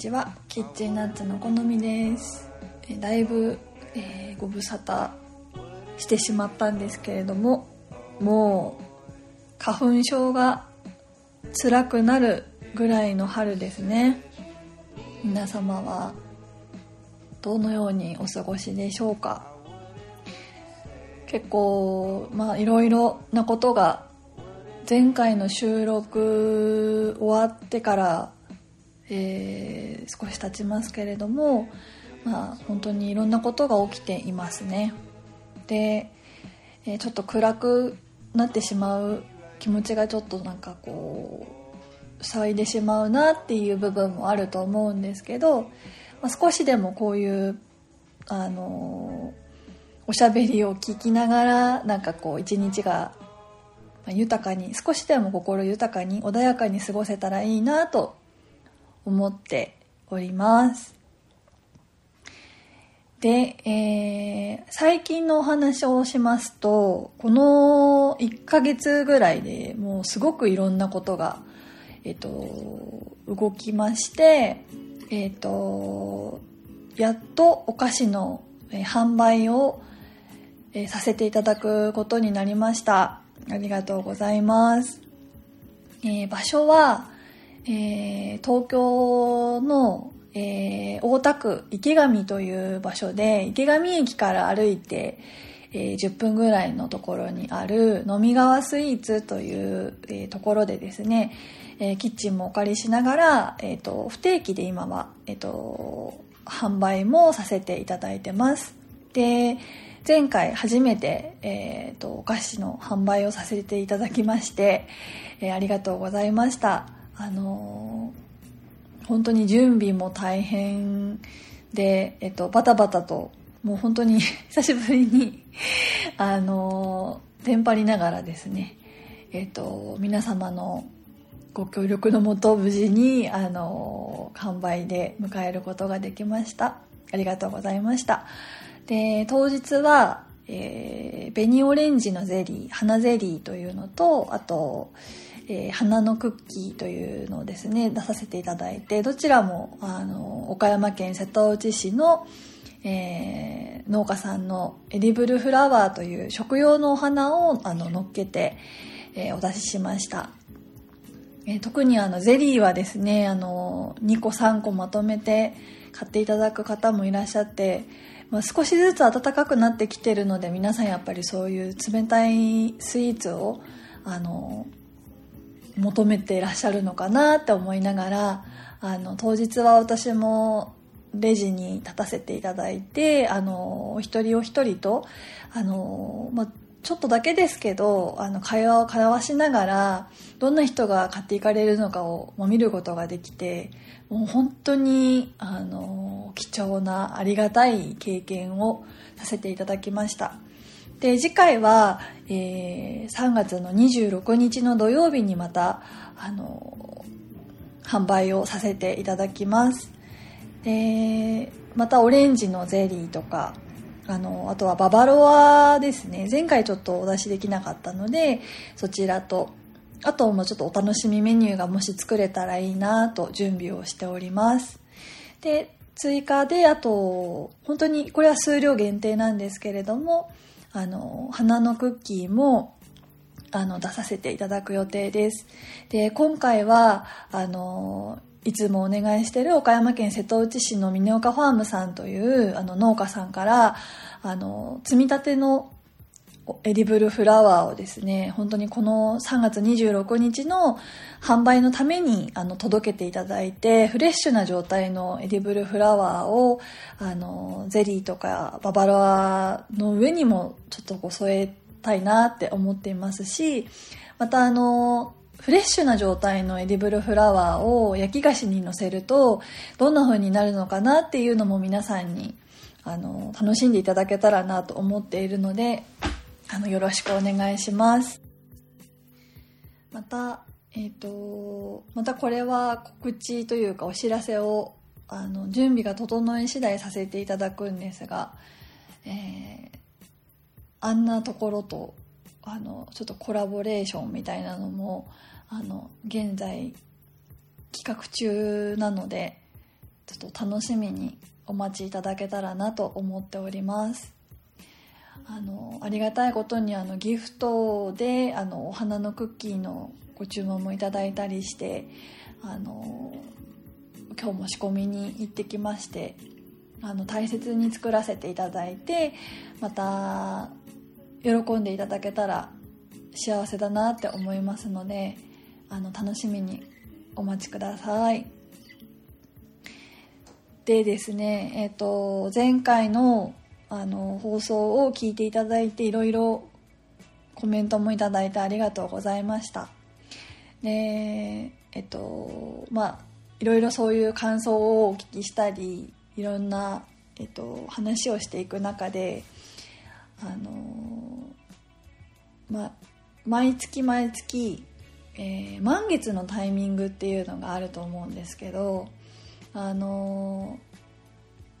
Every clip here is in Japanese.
ちは。キッチンナッツの好みです。えだいぶ、えーご無沙汰してしまったんですけれどももう花粉症が辛くなるぐらいの春ですね。皆様はどのようにお過ごしでしょうか？結構まあいろいろなことが前回の収録終わってから、えー少し経ちますけれどもまあ本当にいろんなことが起きていますね。で、えーちょっと暗くなってしまう気持ちがちょっとなんかこう騒いでしまうなっていう部分もあると思うんですけど、まあ、少しでもこういうあのーおしゃべりを聞きながらなんかこう一日が豊かに少しでも心豊かに穏やかに過ごせたらいいなと思っております。で、えー最近のお話をしますとこの1ヶ月ぐらいでもうすごくいろんなことが、えっと動きまして、えっとやっとお菓子の販売を、えさせていただくことになりました。ありがとうございます、えー場所は、えー東京の、えー大田区池上という場所で池上駅から歩いて、えー10分ぐらいのところにある飲み川スイーツという、えーところでですね、えーキッチンもお借りしながら、えーと不定期で今は、えーと販売もさせていただいてます。で前回初めて、えーとお菓子の販売をさせていただきまして、えーありがとうございました。あの本当に準備も大変で、えっと、バタバタともう本当に 久しぶりにあのテンパりながらですねえっと皆様のご協力のもと無事にあの販売で迎えることができました。ありがとうございました。で当日は、えー紅オレンジのゼリー花ゼリーというのとあと、えー花のクッキーというのをですね出させていただいてどちらもあの岡山県瀬戸内市の、えー農家さんのエディブルフラワーという食用のお花をあの乗っけて、えーお出ししました。え特にあのゼリーはですねあの2個3個まとめて買っていただく方もいらっしゃって、まあ、少しずつ暖かくなってきてるので皆さんやっぱりそういう冷たいスイーツをあの求めていらっしゃるのかなって思いながらあの当日は私もレジに立たせていただいてあのお一人お一人とあの、まあ、ちょっとだけですけどあの会話を交わしながらどんな人が買っていかれるのかを見ることができてもう本当にあの貴重なありがたい経験をさせていただきました。で次回は、えー3月の26日の土曜日にまたあの販売をさせていただきます。でまたオレンジのゼリーとかあのあとはババロアですね。前回ちょっとお出しできなかったのでそちらとあともうちょっとお楽しみメニューがもし作れたらいいなと準備をしております。で追加であと本当にこれは数量限定なんですけれどもあの花のクッキーもあの出させていただく予定です。で今回はあのいつもお願いしてる岡山県瀬戸内市の峰岡ファームさんというあの農家さんからあの摘みたてのエディブルフラワーをですね本当にこの3月26日の販売のためにあの届けていただいてフレッシュな状態のエディブルフラワーをあのゼリーとかババロアの上にもちょっとこう添えたいなって思っていますしまたあのフレッシュな状態のエディブルフラワーを焼き菓子にのせるとどんな風になるのかなっていうのも皆さんにあの楽しんでいただけたらなと思っているのであのよろしくお願いします。またえっ、とまたこれは告知というかお知らせをあの準備が整い次第させていただくんですが、えーあんなところとあのちょっとコラボレーションみたいなのもあの現在企画中なのでちょっと楽しみにお待ちいただけたらなと思っております。あのありがたいことにあのギフトであのお花のクッキーのご注文もいただいたりしてあの今日も仕込みに行ってきましてあの大切に作らせていただいてまた喜んでいただけたら幸せだなって思いますのであの楽しみにお待ちください。でですねえっ、ー、と前回のあの放送を聞いていただいていろいろコメントもいただいてありがとうございました。でえっとまあいろいろそういう感想をお聞きしたりいろんな、えっと、話をしていく中であのまあ毎月毎月、えー、満月のタイミングっていうのがあると思うんですけどあの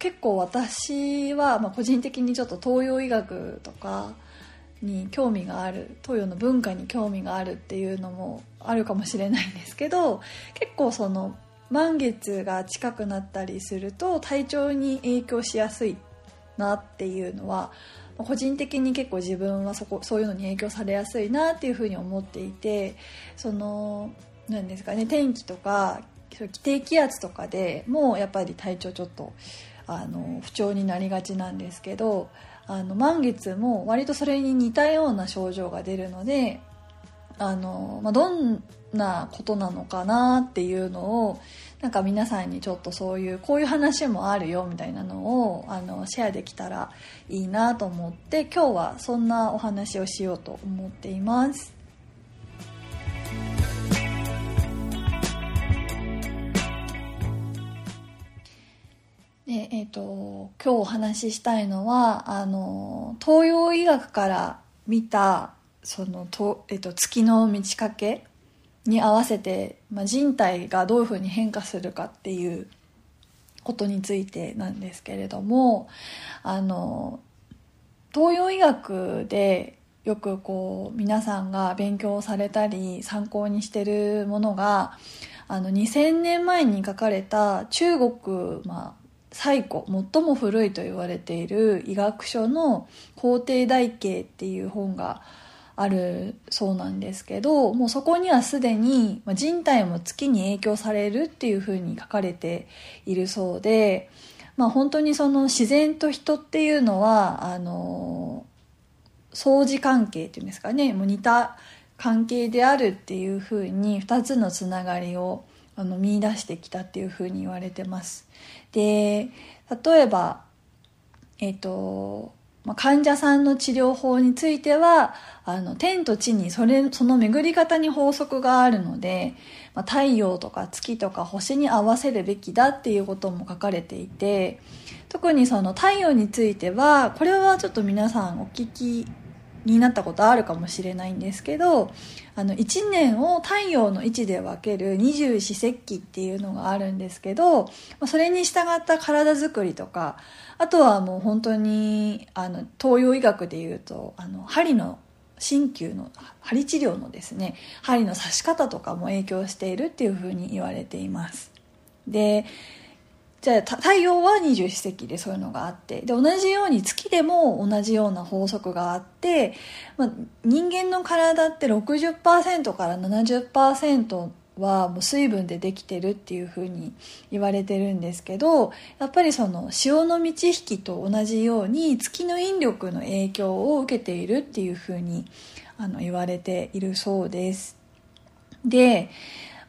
結構私は、まあ、個人的にちょっと東洋医学とかに興味がある東洋の文化に興味があるっていうのもあるかもしれないんですけど結構その満月が近くなったりすると体調に影響しやすいなっていうのは個人的に結構自分はそこそういうのに影響されやすいなっていうふうに思っていてその何ですかね天気とか低気圧とかでもやっぱり体調ちょっとあの不調になりがちなんですけどあの満月も割とそれに似たような症状が出るのであの、まあ、どんなことなのかなっていうのをなんか皆さんにちょっとそういうこういう話もあるよみたいなのをあのシェアできたらいいなと思って今日はそんなお話をしようと思っています。でえーと、今日お話ししたいのはあの東洋医学から見たそのと、えーと月の満ち欠けに合わせて、まあ、人体がどういうふうに変化するかっていうことについてなんですけれどもあの東洋医学でよくこう皆さんが勉強されたり参考にしてるものがあの2000年前に書かれた中国、まあ、最古最も古いと言われている医学書の「皇帝大経」っていう本があるそうなんですけどもうそこにはすでに人体も月に影響されるっていうふうに書かれているそうで、まあ、本当にその自然と人っていうのはあの相似関係っていうんですかねもう似た関係であるっていうふうに2つのつながりをあの見出してきたっていうふうに言われてます。で例えばえっ、とまあ、患者さんの治療法についてはあの天と地にそれその巡り方に法則があるので、まあ、太陽とか月とか星に合わせるべきだっていうことも書かれていて特にその太陽についてはこれはちょっと皆さんお聞きになったことあるかもしれないんですけどあの1年を太陽の位置で分ける二十四節気っていうのがあるんですけどそれに従った体づくりとかあとはもう本当にあの東洋医学でいうとあの針の鍼灸の針治療のですね針の刺し方とかも影響しているっていうふうに言われています。でじゃあ太陽は二十四節気でそういうのがあってで同じように月でも同じような法則があって、まあ、人間の体って60%から70%はもう水分でできてるっていうふうに言われてるんですけどやっぱりその潮の満ち引きと同じように月の引力の影響を受けているっていうふうにあの言われているそうです。で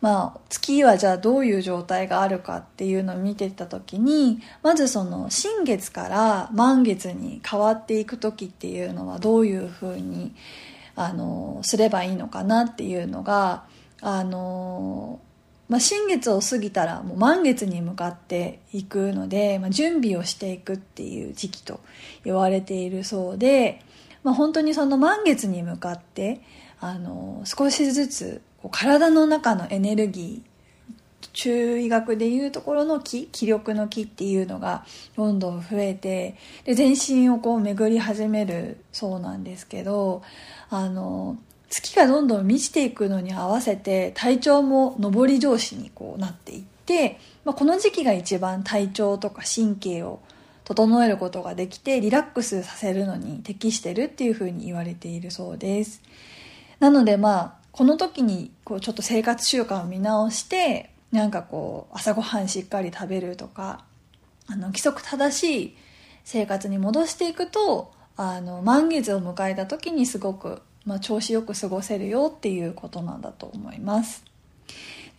まあ、月はじゃあどういう状態があるかっていうのを見てた時にまずその新月から満月に変わっていく時っていうのはどういうふうにあのすればいいのかなっていうのがあのまあ、新月を過ぎたらもう満月に向かっていくので、まあ、準備をしていくっていう時期と言われているそうで、まあ、本当にその満月に向かってあの少しずつ体の中のエネルギー中医学でいうところの気気力の気っていうのがどんどん増えてで全身をこう巡り始めるそうなんですけどあの月がどんどん満ちていくのに合わせて体調も上り調子にこうなっていってて、まあ、この時期が一番体調とか神経を整えることができてリラックスさせるのに適してるっていうふうに言われているそうです。なのでまあこの時にこうちょっと生活習慣を見直してなんかこう朝ごはんしっかり食べるとかあの規則正しい生活に戻していくとあの満月を迎えた時にすごく、まあ、調子よく過ごせるよっていうことなんだと思います。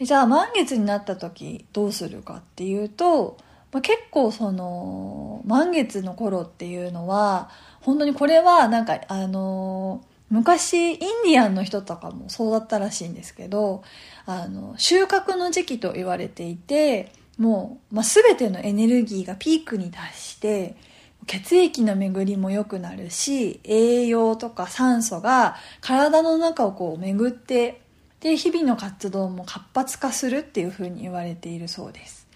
じゃあ満月になった時どうするかっていうと、まあ、結構その満月の頃っていうのは本当にこれはなんかあの昔インディアンの人とかもそうだったらしいんですけどあの収穫の時期と言われていてもう、まあ、全てのエネルギーがピークに達して血液の巡りも良くなるし栄養とか酸素が体の中をこう巡ってで日々の活動も活発化するっていうふうに言われているそうです。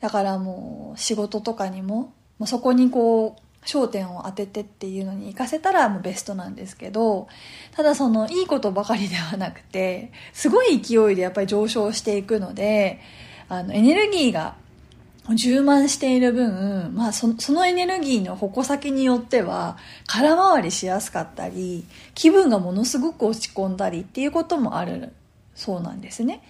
だからもう仕事とかにももうそこにこう焦点を当ててっていうのに活かせたらもうベストなんですけどただそのいいことばかりではなくてすごい勢いでやっぱり上昇していくのであのエネルギーが充満している分、まあそ、そのエネルギーの矛先によっては空回りしやすかったり気分がものすごく落ち込んだりっていうこともあるそうなんですね。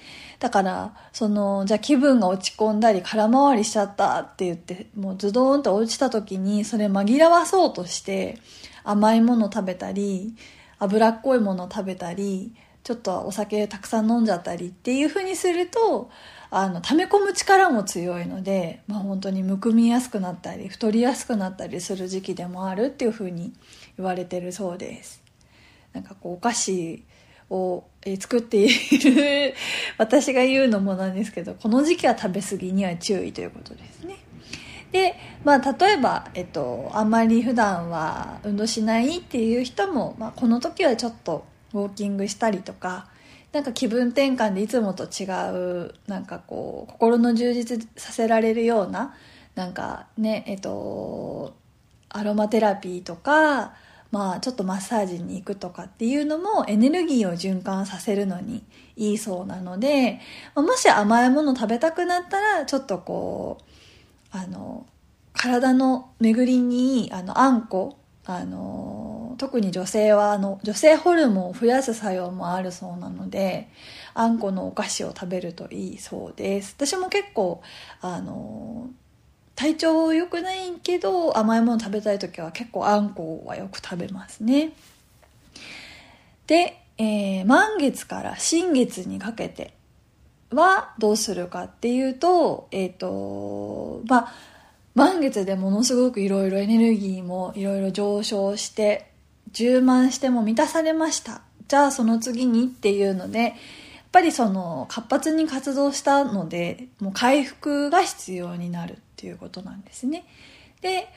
だからそのじゃあ気分が落ち込んだり空回りしちゃったって言ってもうズドーンと落ちた時にそれ紛らわそうとして甘いもの食べたり脂っこいもの食べたりちょっとお酒たくさん飲んじゃったりっていう風にするとあの溜め込む力も強いので、まあ、本当にむくみやすくなったり太りやすくなったりする時期でもあるっていう風に言われてるそうです。なんかこうお菓子をえ作っている私が言うのもなんですけどこの時期は食べ過ぎには注意ということですね。で、まあ、例えば、えっと、あんまり普段は運動しないっていう人も、まあ、この時はちょっとウォーキングしたりとかなんか気分転換でいつもと違うなんかこう心の充実させられるようななんかねえっとアロマテラピーとかまあちょっとマッサージに行くとかっていうのもエネルギーを循環させるのにいいそうなのでもし甘いもの食べたくなったらちょっとこうあの体の巡りにあのあんこあの特に女性はあの女性ホルモンを増やす作用もあるそうなのであんこのお菓子を食べるといいそうです。私も結構あの体調良くないけど甘いもの食べたい時は結構あんこはよく食べますね。で、えー、満月から新月にかけてはどうするかっていうとえっ、ー、とまあ満月でものすごくいろいろエネルギーもいろいろ上昇して充満しても満たされました。じゃあその次にっていうのでぱりその活発に活動したのでもう回復が必要になるっていうことなんですね。で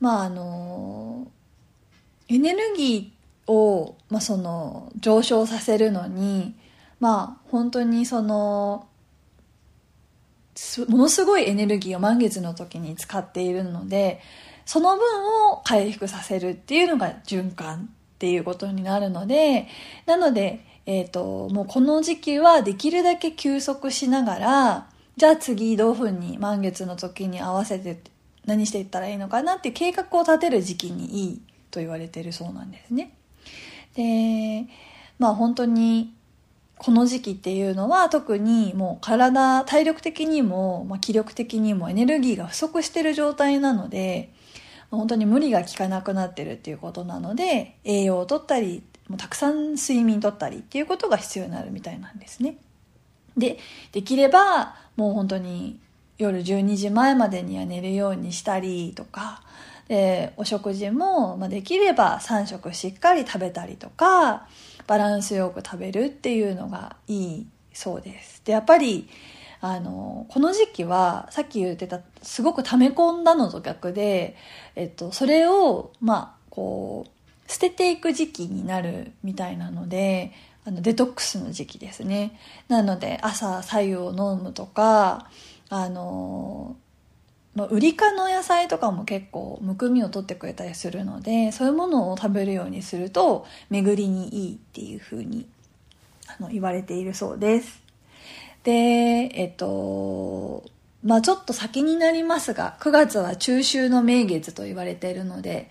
まああのエネルギーを、まあ、その上昇させるのにまあ本当にそのものすごいエネルギーを満月の時に使っているのでその分を回復させるっていうのが循環っていうことになるのでなので、えーと、もうこの時期はできるだけ休息しながらじゃあ次どうふうに満月の時に合わせて何していったらいいのかなって計画を立てる時期にいいと言われてるそうなんですね。でまあ本当にこの時期っていうのは特にもう体体力的にも、まあ、気力的にもエネルギーが不足してる状態なので本当に無理が効かなくなってるっていうことなので栄養をとったりもうたくさん睡眠とったりっていうことが必要になるみたいなんですねでできればもう本当に夜12時前までには寝るようにしたりとかでお食事も、ま、できれば3食しっかり食べたりとかバランスよく食べるっていうのがいいそうです。で、やっぱり、あの、この時期は、さっき言ってた、すごく溜め込んだのと逆で、えっと、それを、まあ、こう、捨てていく時期になるみたいなので、あの、デトックスの時期ですね。なので、朝、白湯を飲むとか、あの、まあ、売り科の野菜とかも結構むくみを取ってくれたりするのでそういうものを食べるようにすると巡りにいいっていうふうにあの言われているそうですで、えっと、まあちょっと先になりますが、9月は中秋の名月と言われているので、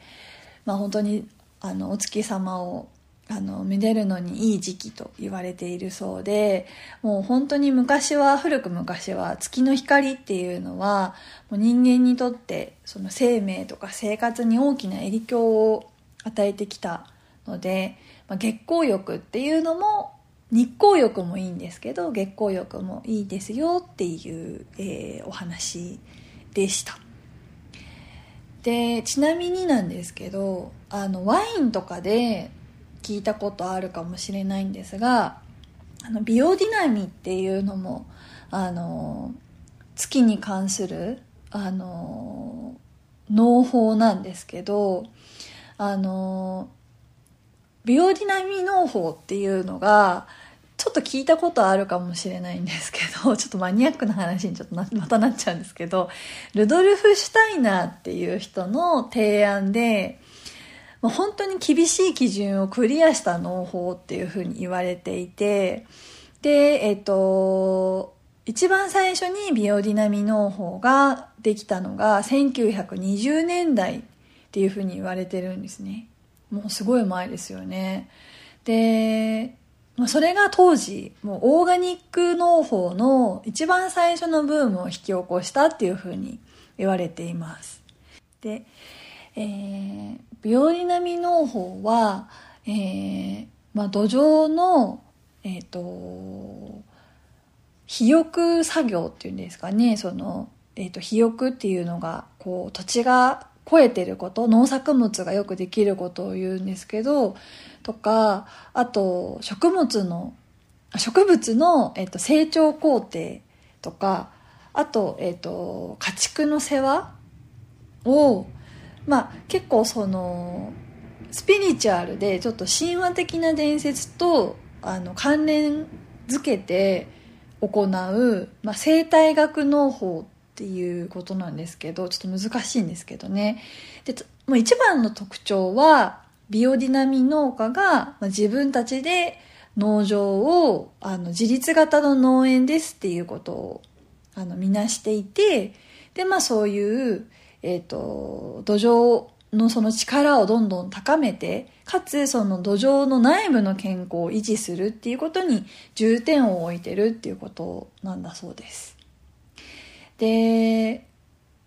まあ本当に、あの、お月様を、あの、めでるのにいい時期と言われているそうで、もう本当に昔は、古く昔は月の光っていうのは、もう人間にとってその生命とか生活に大きな影響を与えてきたので、まあ、月光浴っていうのも日光浴もいいんですけど月光浴もいいですよっていう、えー、お話でした。でちなみになんですけどあのワインとかで聞いたことあるかもしれないんですがあのビオディナミっていうのもあの月に関するあの農法なんですけどあのビオディナミ農法っていうのがちょっと聞いたことあるかもしれないんですけど、ちょっとマニアックな話にちょっとまたなっちゃうんですけど、ルドルフ・シュタイナーっていう人の提案で、もう本当に厳しい基準をクリアした農法っていうふうに言われていて、で、えっ、と、一番最初にビオディナミ農法ができたのが1920年代っていうふうに言われてるんですね。もうすごい前ですよね。で、それが当時、もうオーガニック農法の一番最初のブームを引き起こしたっていうふうに言われています。で、えー、ビオリナミ農法は、えー、まあ、土壌の、えっ、ー、と、肥沃作業っていうんですかね、その、えっ、ー、と、肥沃っていうのが、こう、土地が超えてること、農作物がよくできることを言うんですけど、とか、あと、植物の、植物の、えっと、成長工程とか、あと、えっと、家畜の世話を、まあ、結構その、スピリチュアルで、ちょっと神話的な伝説と、あの、関連づけて行う、まあ、生態学農法っていうことなんですけど、ちょっと難しいんですけどね。で、もう一番の特徴は、ビオディナミ農家が自分たちで農場をあの自立型の農園ですっていうことをあのみなしていて、で、まあそういう、えっ、ー、と、土壌のその力をどんどん高めて、かつその土壌の内部の健康を維持するっていうことに重点を置いてるっていうことなんだそうです。で、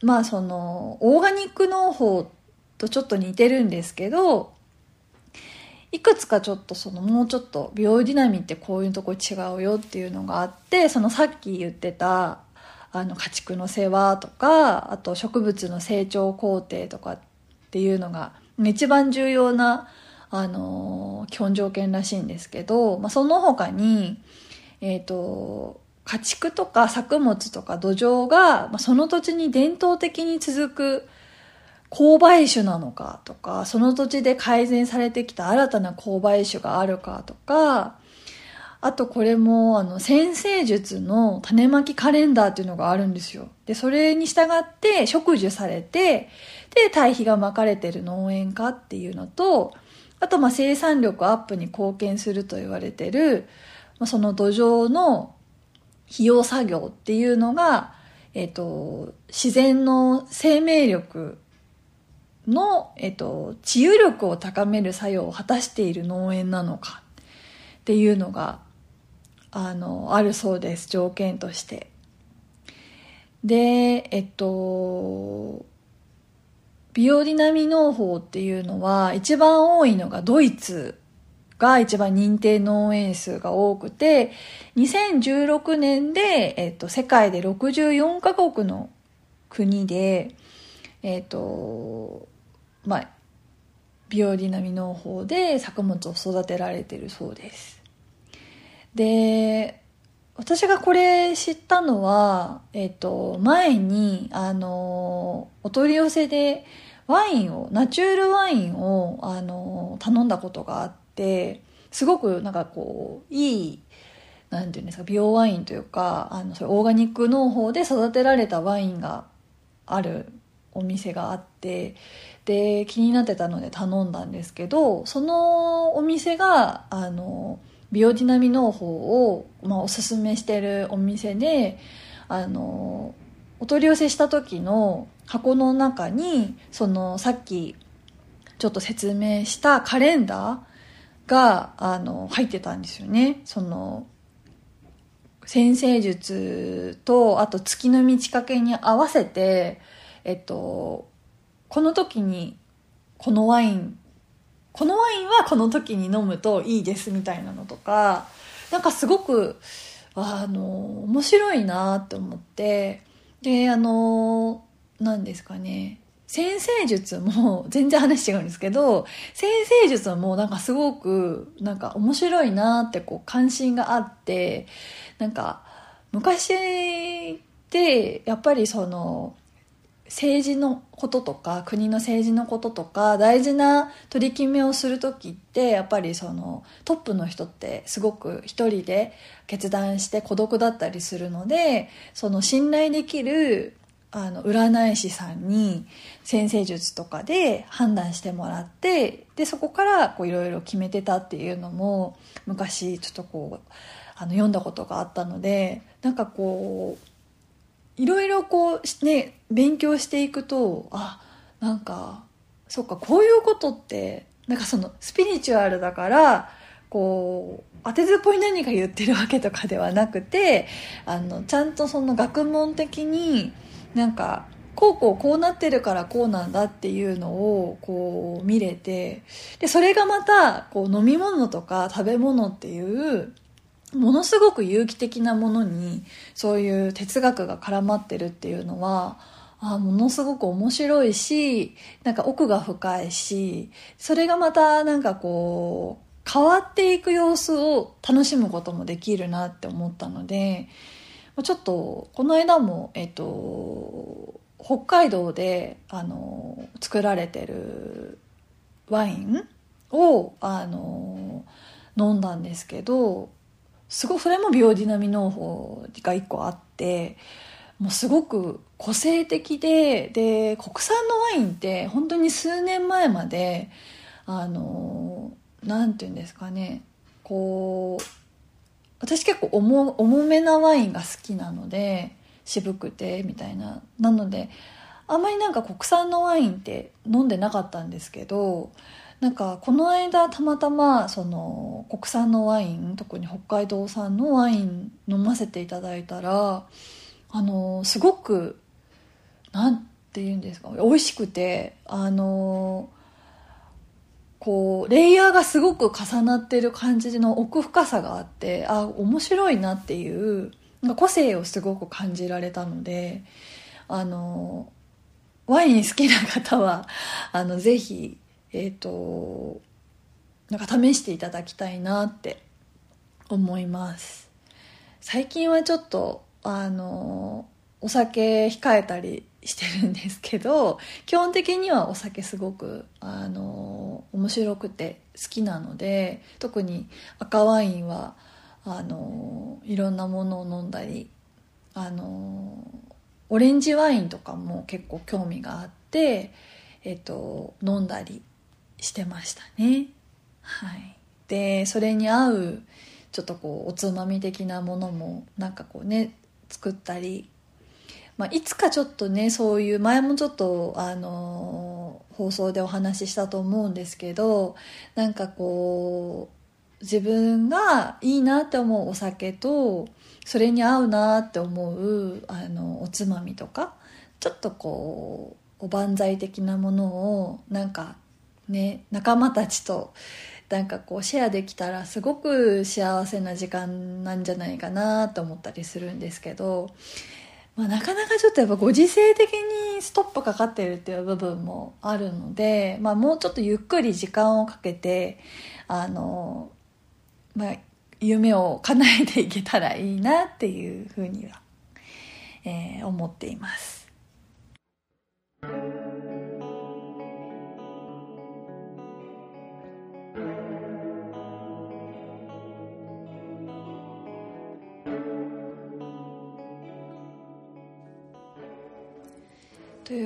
まあその、オーガニック農法とちょっと似てるんですけど、いくつかちょっとそのもうちょっとビオディナミってこういうとこ違うよっていうのがあってそのさっき言ってたあの家畜の世話とかあと植物の成長工程とかっていうのが一番重要なあの基本条件らしいんですけど、まあ、その他にえっ、ー、と家畜とか作物とか土壌が、まあ、その土地に伝統的に続く購買種なのかとか、その土地で改善されてきた新たな購買種があるかとか、あとこれも、あの、先生術の種まきカレンダーっていうのがあるんですよ。で、それに従って植樹されて、で、堆肥がまかれてる農園かっていうのと、あと、ま、生産力アップに貢献すると言われてる、まその土壌の費用作業っていうのが、えっ、と、自然の生命力の、えっと、治癒力を高める作用を果たしている農園なのかっていうのが、あの、あるそうです、条件として。で、えっと、ビオディナミ農法っていうのは一番多いのがドイツが一番認定農園数が多くて、2016年で、えっと、世界で64カ国の国で、えっと、まあ、ビオディナミ農法で作物を育てられてるそうです。で、私がこれ知ったのは、えっ、と、前に、あの、お取り寄せでワインを、ナチュールワインを、あの、頼んだことがあって、すごくなんかこう、いい、なんていうんですか、美容ワインというか、あの、それオーガニック農法で育てられたワインがあるお店があって、で気になってたので頼んだんですけどそのお店があのビオディナミ農法を、まあ、おすすめしてるお店であのお取り寄せした時の箱の中にそのさっきちょっと説明したカレンダーがあの入ってたんですよね。その先生術とあと月の満ち欠けに合わせてえっとこの時にこのワインこのワインはこの時に飲むといいですみたいなのとかなんかすごくあの面白いなって思ってであの何ですかね先生術も 全然話違うんですけど先生術もなんかすごくなんか面白いなってこう関心があってなんか昔ってやっぱりその政治のこととか国の政治のこととか大事な取り決めをする時ってやっぱりそのトップの人ってすごく一人で決断して孤独だったりするのでその信頼できるあの占い師さんに先生術とかで判断してもらってでそこからいろいろ決めてたっていうのも昔ちょっとこうあの読んだことがあったのでなんかこういろいろこうね勉強していくとあなんかそっかこういうことってなんかそのスピリチュアルだからこう当てずっぽい何か言ってるわけとかではなくてあのちゃんとその学問的になんかこうこうこうなってるからこうなんだっていうのをこう見れてでそれがまたこう飲み物とか食べ物っていうものすごく有機的なものにそういう哲学が絡まってるっていうのはあものすごく面白いしなんか奥が深いしそれがまたなんかこう変わっていく様子を楽しむこともできるなって思ったのでちょっとこの間も、えっと、北海道であの作られてるワインをあの飲んだんですけどすごいそれもビオディナミ農法が1個あってもうすごく個性的でで国産のワインって本当に数年前まであの何て言うんですかねこう私結構重重めなワインが好きなので渋くてみたいな。なのであんまりなんか国産のワインって飲んでなかったんですけどなんかこの間たまたまその国産のワイン特に北海道産のワイン飲ませていただいたらあのすごくなんて言うんですか美味しくてあのこうレイヤーがすごく重なってる感じの奥深さがあってあ面白いなっていう個性をすごく感じられたのであのワイン好きな方はあのぜひえっ、ー、となんか試していただきたいなって思います。最近はちょっとあのお酒控えたりしてるんですけど基本的にはお酒すごくあの面白くて好きなので特に赤ワインはあのいろんなものを飲んだりあのオレンジワインとかも結構興味があって、えっと、飲んだりしてましたね。はい、でそれに合うちょっとこうおつまみ的なものもなんかこうね作ったり、まあ、いつかちょっとねそういう前もちょっとあの放送でお話ししたと思うんですけどなんかこう自分がいいなって思うお酒とそれに合うなって思うあのおつまみとかちょっとこうおばんざい的なものをなんかね仲間たちとなんかこうシェアできたらすごく幸せな時間なんじゃないかなと思ったりするんですけど、まあ、なかなかちょっとやっぱご時世的にストップかかってるっていう部分もあるので、まあ、もうちょっとゆっくり時間をかけてあの、まあ、夢を叶えていけたらいいなっていうふうには、えー、思っています。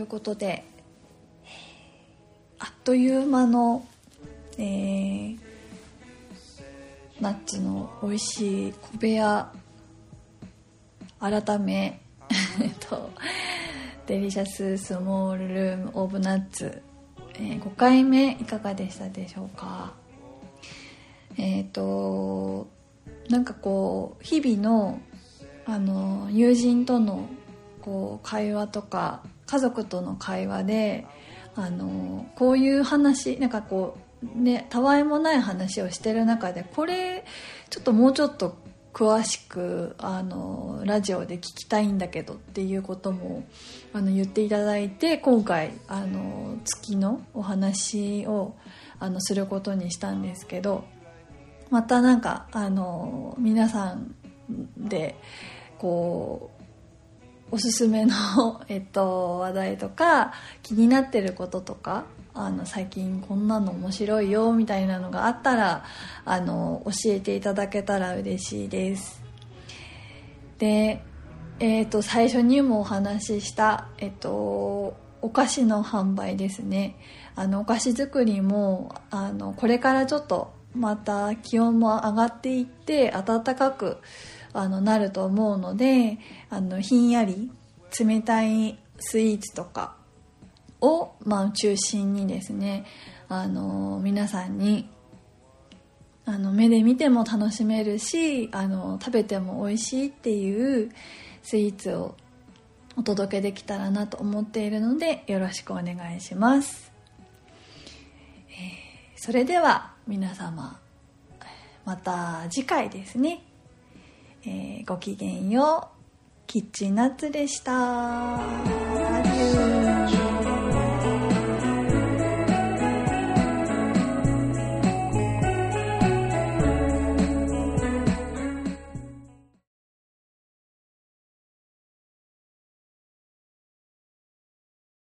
いうことであっという間の、えー、ナッツの美味しい小部屋改め The Delicious Small Room of Nuts、えー、5回目いかがでしたでしょうか？えっ、ー、となんかこう日々のあの友人とのこう会話とか家族との会話であのこういう話なんかこうねたわいもない話をしてる中でこれちょっともうちょっと詳しくあのラジオで聞きたいんだけどっていうこともあの言っていただいて今回あの月のお話をあのすることにしたんですけどまたなんかあの皆さんでこうおすすめの、えっと、話題とか気になってることとかあの最近こんなの面白いよみたいなのがあったらあの教えていただけたら嬉しいです。でえっ、と最初にもお話しした、えっと、お菓子の販売ですね。あのお菓子作りもあのこれからちょっとまた気温も上がっていって暖かくあのなると思うのであのひんやり冷たいスイーツとかを、まあ、中心にですねあの皆さんにあの目で見ても楽しめるしあの食べても美味しいっていうスイーツをお届けできたらなと思っているのでよろしくお願いします、えー、それでは皆様また次回ですね、えー、ごきげんようキッチンナッツでした。